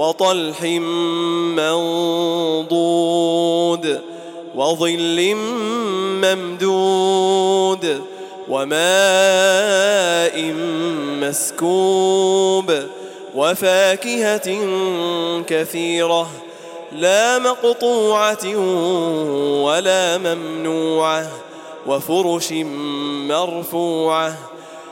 وطلح منضود وظل ممدود وماء مسكوب وفاكهة كثيرة لا مقطوعة ولا ممنوعة وفرش مرفوعة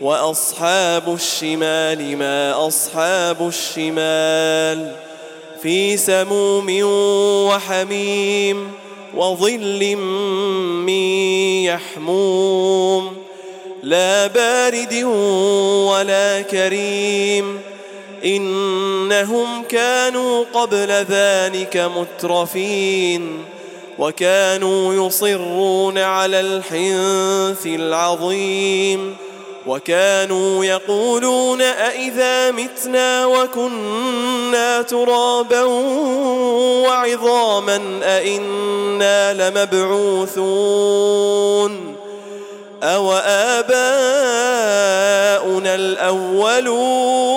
وأصحاب الشمال ما أصحاب الشمال في سموم وحميم وظل من يحموم لا بارد ولا كريم إنهم كانوا قبل ذلك مترفين وكانوا يصرون على الحنث العظيم وكانوا يقولون أئذا متنا وكنا ترابا وعظاما أئنا لمبعوثون أو آباؤنا الأولون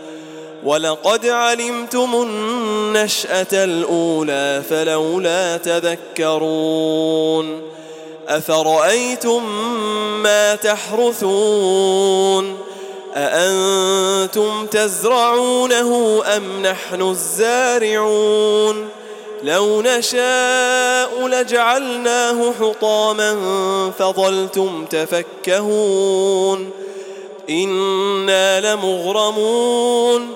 ولقد علمتم النشأة الأولى فلولا تذكرون أفرأيتم ما تحرثون أأنتم تزرعونه أم نحن الزارعون لو نشاء لجعلناه حطاما فظلتم تفكهون إنا لمغرمون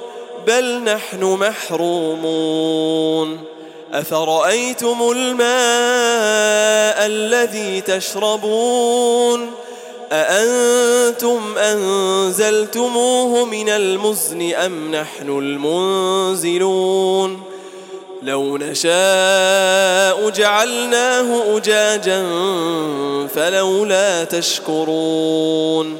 بل نحن محرومون أفرأيتم الماء الذي تشربون أأنتم أنزلتموه من المزن أم نحن المنزلون لو نشاء جعلناه أجاجا فلولا تشكرون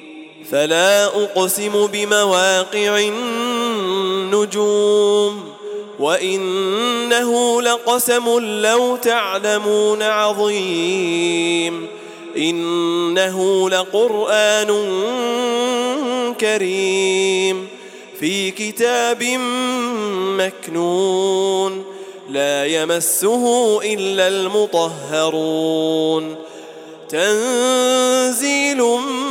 فلا أقسم بمواقع النجوم وإنه لقسم لو تعلمون عظيم إنه لقرآن كريم في كتاب مكنون لا يمسه إلا المطهرون تنزيل من